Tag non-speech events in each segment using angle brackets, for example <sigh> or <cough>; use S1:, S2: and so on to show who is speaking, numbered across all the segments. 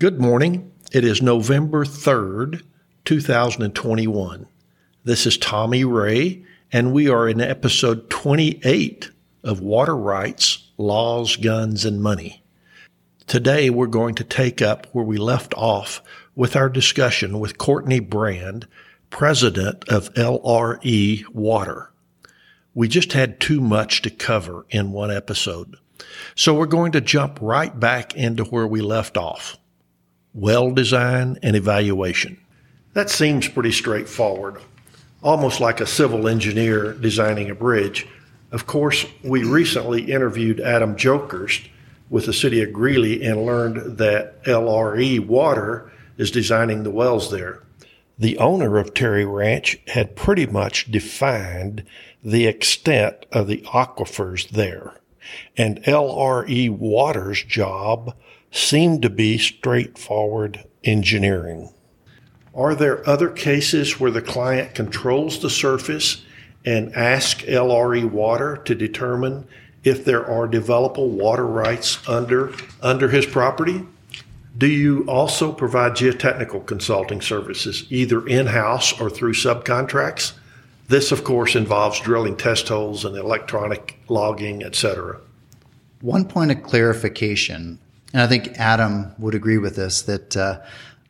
S1: Good morning. It is November 3rd, 2021. This is Tommy Ray, and we are in episode 28 of Water Rights, Laws, Guns, and Money. Today we're going to take up where we left off with our discussion with Courtney Brand, president of LRE Water. We just had too much to cover in one episode. So we're going to jump right back into where we left off well design, and evaluation. That seems pretty straightforward, almost like a civil engineer designing a bridge. Of course, we recently interviewed Adam Jokerst with the city of Greeley and learned that LRE Water is designing the wells there. The owner of Terry Ranch had pretty much defined the extent of the aquifers there. And LRE Water's job seem to be straightforward engineering. Are there other cases where the client controls the surface and asks LRE Water to determine if there are developable water rights under, under his property? Do you also provide geotechnical consulting services, either in house or through subcontracts? This, of course, involves drilling test holes and electronic logging, etc.
S2: One point of clarification and I think Adam would agree with this that uh,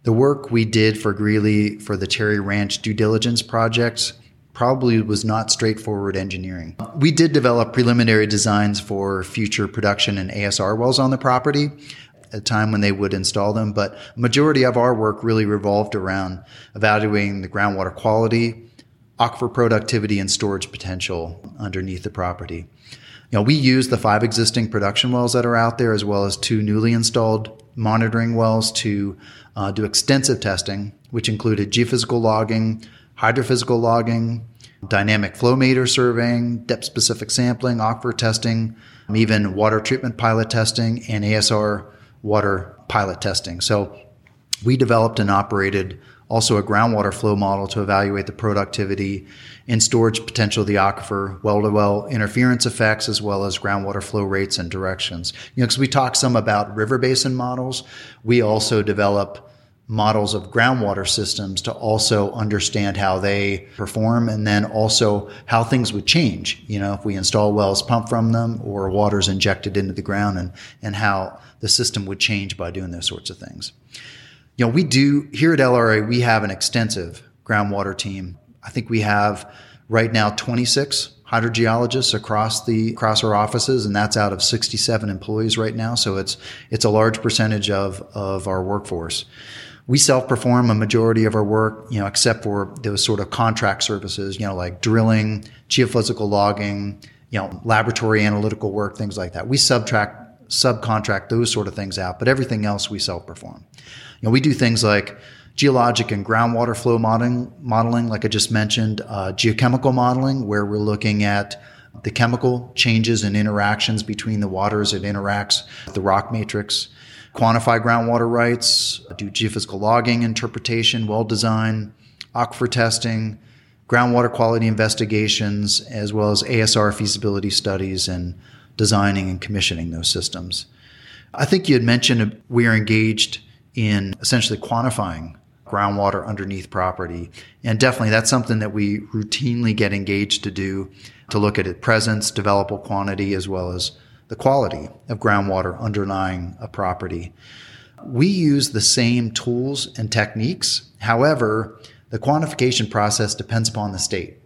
S2: the work we did for Greeley for the Terry Ranch due diligence projects probably was not straightforward engineering. We did develop preliminary designs for future production and ASR wells on the property at a time when they would install them, but majority of our work really revolved around evaluating the groundwater quality, aquifer productivity, and storage potential underneath the property. You know, we use the five existing production wells that are out there as well as two newly installed monitoring wells to uh, do extensive testing, which included geophysical logging, hydrophysical logging, dynamic flow meter surveying, depth specific sampling, aquifer testing, even water treatment pilot testing, and ASR water pilot testing. So we developed and operated also a groundwater flow model to evaluate the productivity and storage potential of the aquifer, well to well interference effects, as well as groundwater flow rates and directions. You know, because we talk some about river basin models, we also develop models of groundwater systems to also understand how they perform and then also how things would change. You know, if we install wells pumped from them or water's injected into the ground and, and how the system would change by doing those sorts of things you know, we do here at LRE, we have an extensive groundwater team. I think we have right now 26 hydrogeologists across the across our offices, and that's out of 67 employees right now. So it's it's a large percentage of of our workforce. We self-perform a majority of our work, you know, except for those sort of contract services, you know, like drilling, geophysical logging, you know, laboratory analytical work, things like that. We subtract subcontract those sort of things out, but everything else we self-perform. You know, we do things like geologic and groundwater flow modeling, modeling like I just mentioned, uh, geochemical modeling, where we're looking at the chemical changes and interactions between the waters it interacts with the rock matrix, quantify groundwater rights, do geophysical logging interpretation, well design, aquifer testing, groundwater quality investigations, as well as ASR feasibility studies and designing and commissioning those systems. I think you had mentioned we are engaged in essentially quantifying groundwater underneath property. And definitely that's something that we routinely get engaged to do to look at its presence, developable quantity, as well as the quality of groundwater underlying a property. We use the same tools and techniques. However, the quantification process depends upon the state.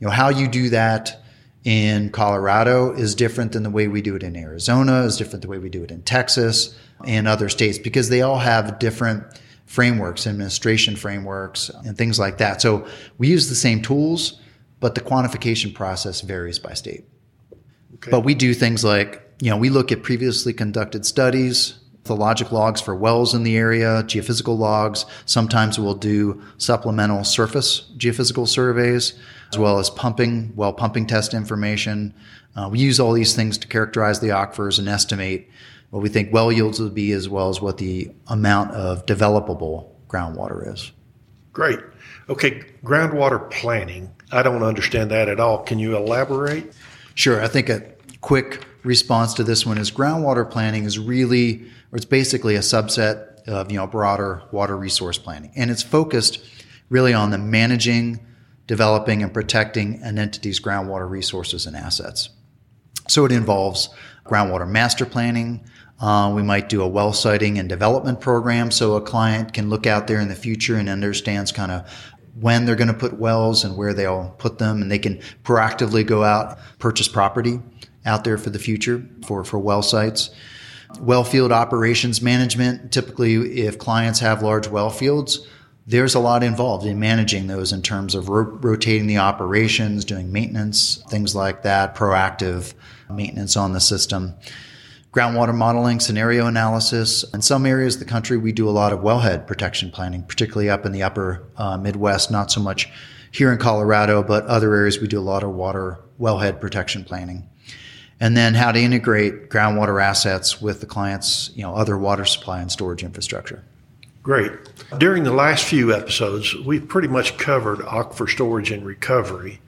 S2: You know, how you do that in Colorado is different than the way we do it in Arizona, is different the way we do it in Texas and other states because they all have different frameworks, administration frameworks, and things like that. So we use the same tools, but the quantification process varies by state. Okay. But we do things like, you know, we look at previously conducted studies, geologic logs for wells in the area, geophysical logs. Sometimes we'll do supplemental surface geophysical surveys as well as pumping, well pumping test information. Uh, we use all these things to characterize the aquifers and estimate what we think well yields will be as well as what the amount of developable groundwater is.
S1: Great. Okay, groundwater planning. I don't understand that at all. Can you elaborate?
S2: Sure. I think a quick response to this one is groundwater planning is really, or it's basically a subset of you know broader water resource planning, and it's focused really on the managing, developing, and protecting an entity's groundwater resources and assets. So it involves groundwater master planning. Uh, we might do a well siting and development program so a client can look out there in the future and understands kind of when they're going to put wells and where they'll put them, and they can proactively go out purchase property out there for the future for, for well sites. Well field operations management. Typically, if clients have large well fields, there's a lot involved in managing those in terms of ro- rotating the operations, doing maintenance, things like that, proactive maintenance on the system. Groundwater modeling, scenario analysis. In some areas of the country, we do a lot of wellhead protection planning, particularly up in the upper uh, Midwest, not so much here in Colorado, but other areas we do a lot of water wellhead protection planning. And then how to integrate groundwater assets with the client's, you know, other water supply and storage infrastructure.
S1: Great. During the last few episodes, we've pretty much covered aquifer storage and recovery.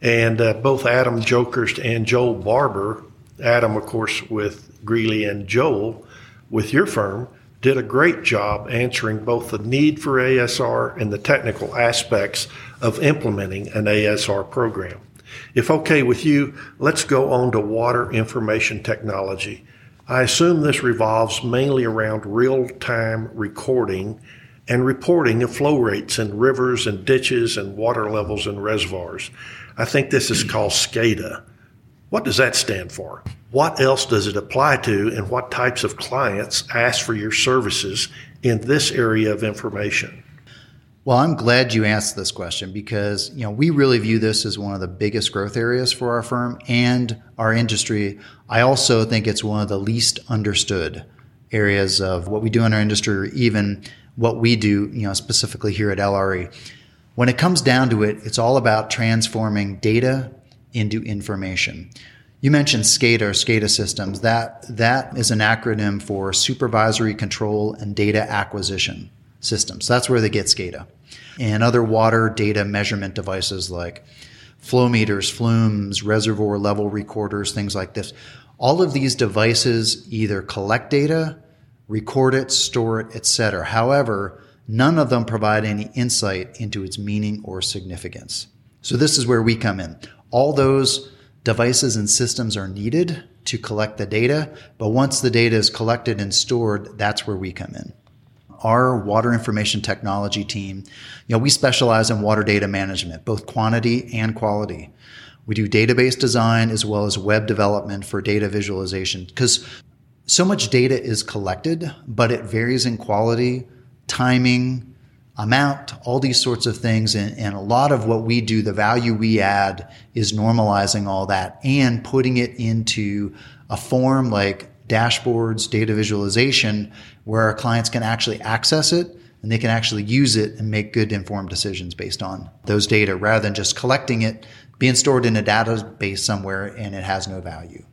S1: And uh, both Adam Jokerst and Joel Barber, Adam, of course, with Greeley and Joel with your firm, did a great job answering both the need for ASR and the technical aspects of implementing an ASR program. If okay with you, let's go on to water information technology. I assume this revolves mainly around real time recording and reporting of flow rates in rivers and ditches and water levels in reservoirs. I think this is called SCADA. What does that stand for? What else does it apply to, and what types of clients ask for your services in this area of information?
S2: Well, I'm glad you asked this question because you know we really view this as one of the biggest growth areas for our firm and our industry. I also think it's one of the least understood areas of what we do in our industry, or even what we do, you know, specifically here at LRE. When it comes down to it, it's all about transforming data into information. You mentioned SCADA or SCADA systems. That that is an acronym for supervisory control and data acquisition systems. That's where they get SCADA and other water data measurement devices like flow meters, flumes, reservoir level recorders, things like this. All of these devices either collect data, record it, store it, etc. However, none of them provide any insight into its meaning or significance. So this is where we come in. All those devices and systems are needed to collect the data, but once the data is collected and stored, that's where we come in our water information technology team, you know, we specialize in water data management, both quantity and quality. We do database design as well as web development for data visualization because so much data is collected, but it varies in quality, timing, amount, all these sorts of things. And, and, a lot of what we do, the value we add is normalizing all that and putting it into a form like dashboards, data visualization, where our clients can actually access it and they can actually use it and make good informed decisions based on those data rather than just collecting it, being stored in a database somewhere and it has no value.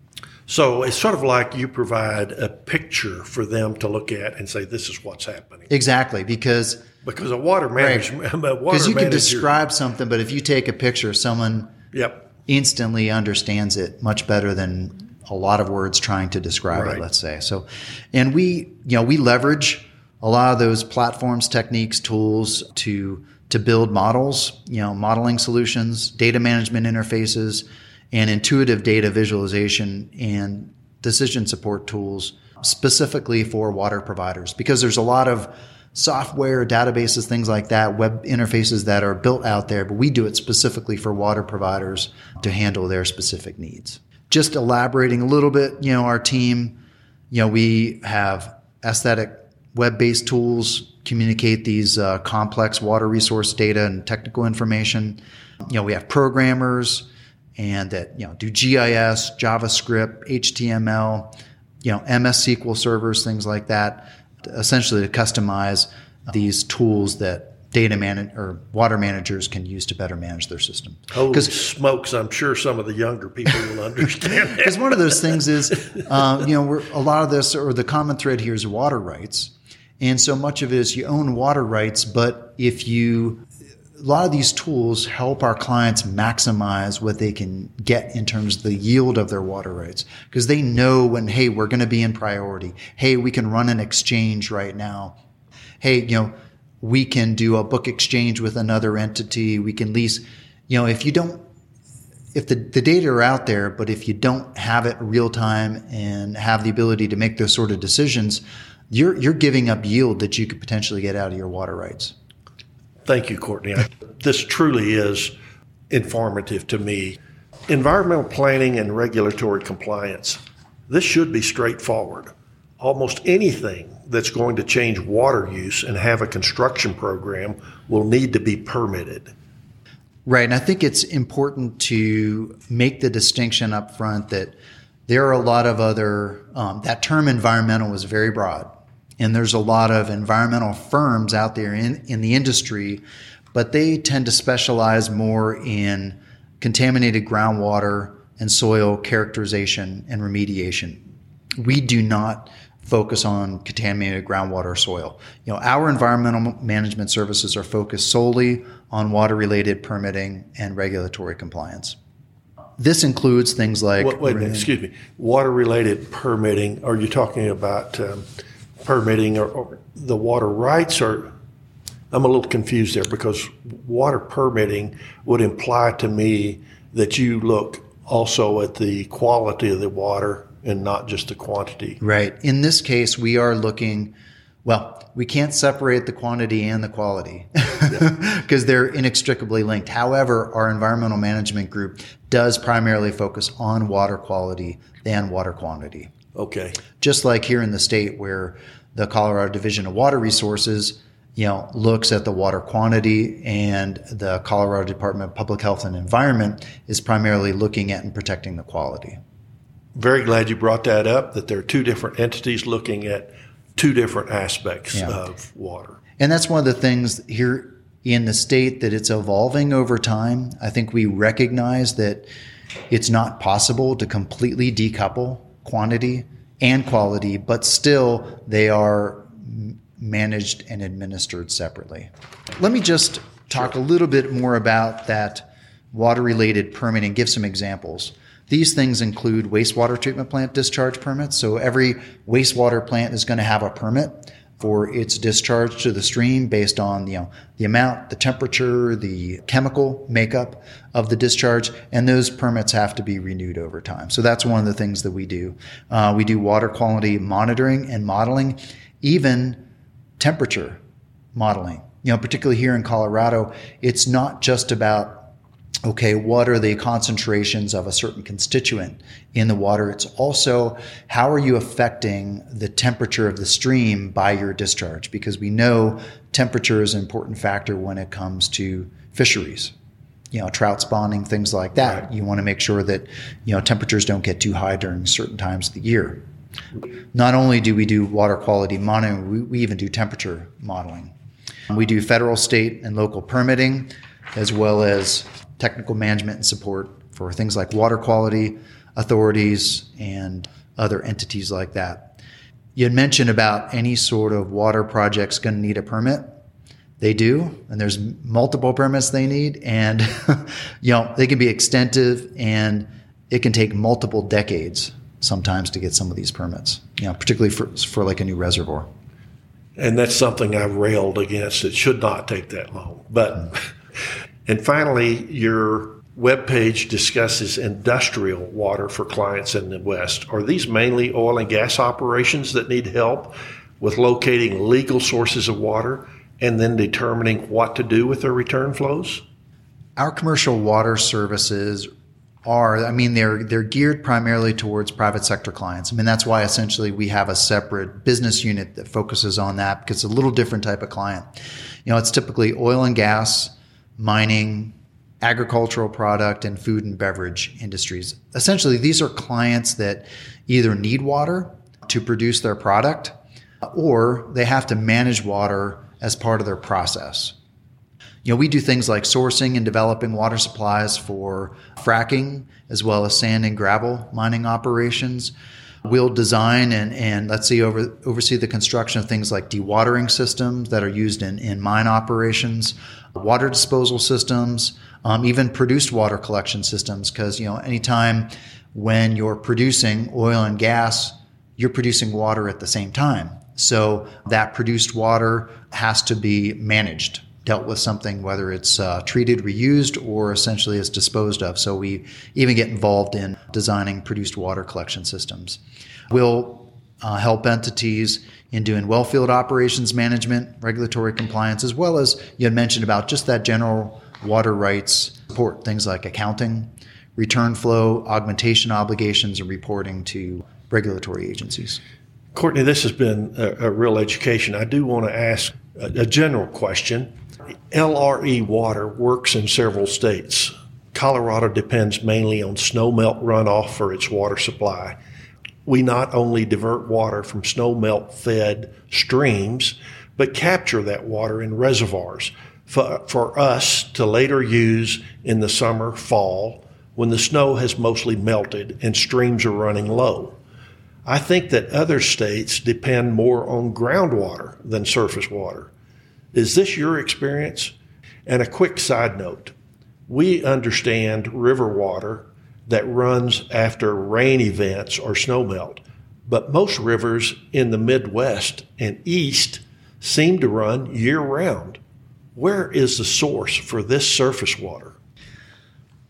S1: So it's sort of like you provide a picture for them to look at and say, "This is what's happening."
S2: Exactly, because
S1: because a water management,
S2: right. because you can describe something, but if you take a picture, someone
S1: yep.
S2: instantly understands it much better than a lot of words trying to describe right. it, let's say. So, and we, you know, we leverage a lot of those platforms, techniques, tools to to build models, you know, modeling solutions, data management interfaces, and intuitive data visualization and decision support tools specifically for water providers because there's a lot of software, databases, things like that, web interfaces that are built out there, but we do it specifically for water providers to handle their specific needs just elaborating a little bit, you know, our team, you know, we have aesthetic web-based tools communicate these uh, complex water resource data and technical information. You know, we have programmers and that you know do GIS, JavaScript, HTML, you know, MS SQL servers, things like that, essentially to customize these tools that data man or water managers can use to better manage their system.
S1: Holy smokes! I'm sure some of the younger people will understand. <laughs>
S2: Because one of those things is, uh, you know, a lot of this or the common thread here is water rights, and so much of it is you own water rights, but if you a lot of these tools help our clients maximize what they can get in terms of the yield of their water rights because they know when, hey, we're going to be in priority. Hey, we can run an exchange right now hey, you know, we can do a book exchange with another entity. We can lease, you know, if you don't, if the, the data are out there, but if you don't have it real time and have the ability to make those sort of decisions, you're, you're giving up yield that you could potentially get out of your water rights.
S1: Thank you, Courtney. This truly is informative to me. Environmental planning and regulatory compliance. This should be straightforward. Almost anything that's going to change water use and have a construction program will need to be permitted.
S2: Right. And I think it's important to make the distinction up front that there are a lot of other, um, that term environmental is very broad. And there's a lot of environmental firms out there in, in the industry, but they tend to specialize more in contaminated groundwater and soil characterization and remediation. We do not focus on contaminated groundwater or soil. You know, our environmental management services are focused solely on water related permitting and regulatory compliance. This includes things like.
S1: Wait, wait minute, excuse me. Water related permitting, are you talking about um, permitting or, or, the water rights or? I'm a little confused there because water permitting would imply to me that you look also at the quality of the water and not just the quantity.
S2: Right. In this case, we are looking, well, we can't separate the quantity and the quality because yeah. <laughs> they're inextricably linked. However, our environmental management group does primarily focus on water quality than water quantity.
S1: Okay.
S2: Just like here in the state where the Colorado Division of Water Resources you know, looks at the water quantity and the Colorado Department of Public Health and Environment is primarily looking at and protecting the quality
S1: very glad you brought that up that there are two different entities looking at two different aspects yeah. of water.
S2: And that's one of the things here in the state that it's evolving over time. I think we recognize that it's not possible to completely decouple quantity and quality, but still they are managed and administered separately. Let me just talk sure. a little bit more about that water related permitting, give some examples. These things include wastewater treatment plant discharge permits. So every wastewater plant is going to have a permit for its discharge to the stream based on you know the amount, the temperature, the chemical makeup of the discharge, and those permits have to be renewed over time. So that's one of the things that we do. Uh, we do water quality monitoring and modeling, even temperature modeling. You know, particularly here in Colorado, it's not just about okay, what are the concentrations of a certain constituent in the water? It's also how are you affecting the temperature of the stream by your discharge? Because we know temperature is an important factor when it comes to fisheries. You know, trout spawning, things like that. Right. You want to make sure that, you know, temperatures don't get too high during certain times of the year. Not only do we do water quality monitoring, we, we even do temperature modeling. We do federal, state, and local permitting, as well as technical management and support for things like water quality authorities and other entities like that. You had mentioned about any sort of water project's going to need a permit. They do, and there's multiple permits they need, and <laughs> you know they can be extensive, and it can take multiple decades sometimes to get some of these permits. You know, particularly for for like a new reservoir.
S1: And that's something I've railed against. It should not take that long, but. Mm. <laughs> And finally, your webpage discusses industrial water for clients in the West. Are these mainly oil and gas operations that need help with locating legal sources of water and then determining what to do with their return flows?
S2: Our commercial water services are, I mean, they're they're geared primarily towards private sector clients. I mean, that's why essentially we have a separate business unit that focuses on that because it's a little different type of client. You know, it's typically oil and gas mining, agricultural product, and food and beverage industries. Essentially, these are clients that either need water to produce their product or they have to manage water as part of their process. You know, we do things like sourcing and developing water supplies for fracking as well as sand and gravel mining operations. We'll design and, and let's see over, oversee the construction of things like dewatering systems that are used in, in mine operations, water disposal systems, um, even produced water collection systems. Because you know, anytime when you're producing oil and gas, you're producing water at the same time. So that produced water has to be managed, dealt with something, whether it's uh, treated, reused, or essentially is disposed of. So we even get involved in designing produced water collection systems. We'll uh, help entities in doing well field operations management, regulatory compliance, as well as you had mentioned about just that general water rights support, things like accounting, return flow, augmentation obligations, and reporting to regulatory agencies.
S1: Courtney, this has been a, a real education. I do want to ask a, a general question. LRE water works in several states. Colorado depends mainly on snowmelt runoff for its water supply. We not only divert water from snowmelt fed streams, but capture that water in reservoirs for, for us to later use in the summer, fall, when the snow has mostly melted and streams are running low. I think that other states depend more on groundwater than surface water. Is this your experience? And a quick side note we understand river water that runs after rain events or snowmelt, but most rivers in the Midwest and East seem to run year round. Where is the source for this surface water?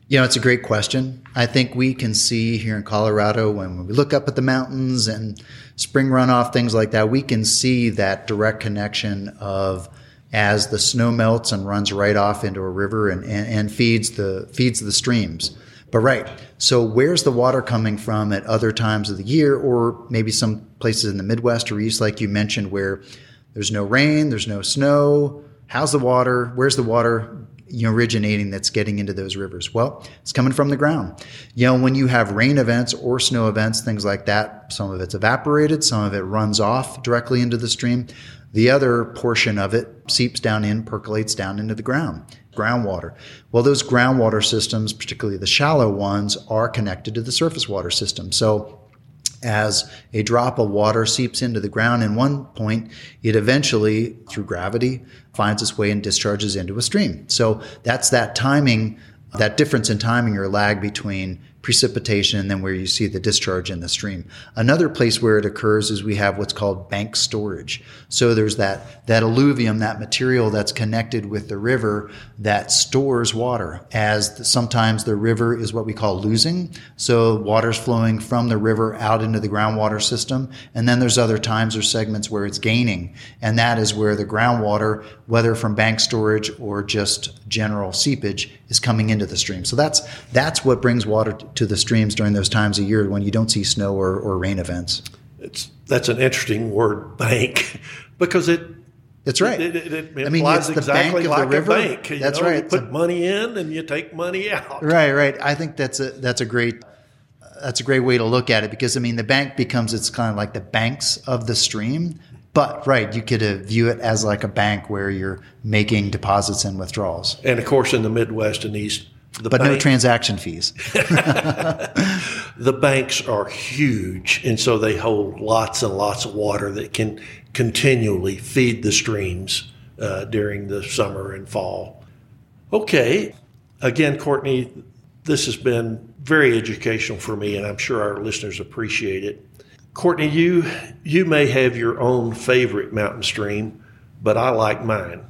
S2: You know, it's a great question. I think we can see here in Colorado when we look up at the mountains and spring runoff, things like that, we can see that direct connection of as the snow melts and runs right off into a river and, and, and feeds the feeds the streams. But right, so where's the water coming from at other times of the year, or maybe some places in the Midwest or East, like you mentioned, where there's no rain, there's no snow. How's the water? Where's the water you know, originating that's getting into those rivers? Well, it's coming from the ground. You know, when you have rain events or snow events, things like that, some of it's evaporated, some of it runs off directly into the stream. The other portion of it seeps down in, percolates down into the ground, groundwater. Well, those groundwater systems, particularly the shallow ones, are connected to the surface water system. So as a drop of water seeps into the ground in one point, it eventually, through gravity, finds its way and discharges into a stream. So that's that timing, that difference in timing or lag between precipitation and then where you see the discharge in the stream. Another place where it occurs is we have what's called bank storage. So there's that, that alluvium, that material that's connected with the river that stores water as the, sometimes the river is what we call losing. So water's flowing from the river out into the groundwater system. And then there's other times or segments where it's gaining. And that is where the groundwater, whether from bank storage or just general seepage, is coming into the stream. So that's, that's what brings water to the streams during those times of year when you don't see snow or, or rain events.
S1: It's that's an interesting word, bank, <laughs> because it.
S2: That's right.
S1: It, it, it, it
S2: I mean, it's the
S1: exactly
S2: bank of
S1: like
S2: the river.
S1: a bank. You
S2: That's
S1: know,
S2: right.
S1: You put
S2: a,
S1: money in and you take money out.
S2: Right, right. I think that's a that's a great that's a great way to look at it because I mean the bank becomes it's kind of like the banks of the stream, but right, you could uh, view it as like a bank where you're making deposits and withdrawals.
S1: And of course, in the Midwest and East,
S2: the but bank, no transaction fees. <laughs> <laughs>
S1: the banks are huge, and so they hold lots and lots of water that can continually feed the streams uh, during the summer and fall. Okay, again, Courtney, this has been very educational for me, and I'm sure our listeners appreciate it. Courtney, you you may have your own favorite mountain stream, but I like mine.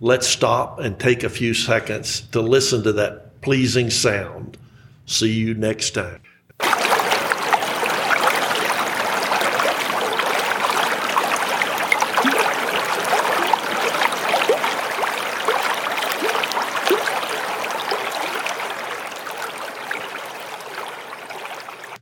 S1: Let's stop and take a few seconds to listen to that pleasing sound. See you next time.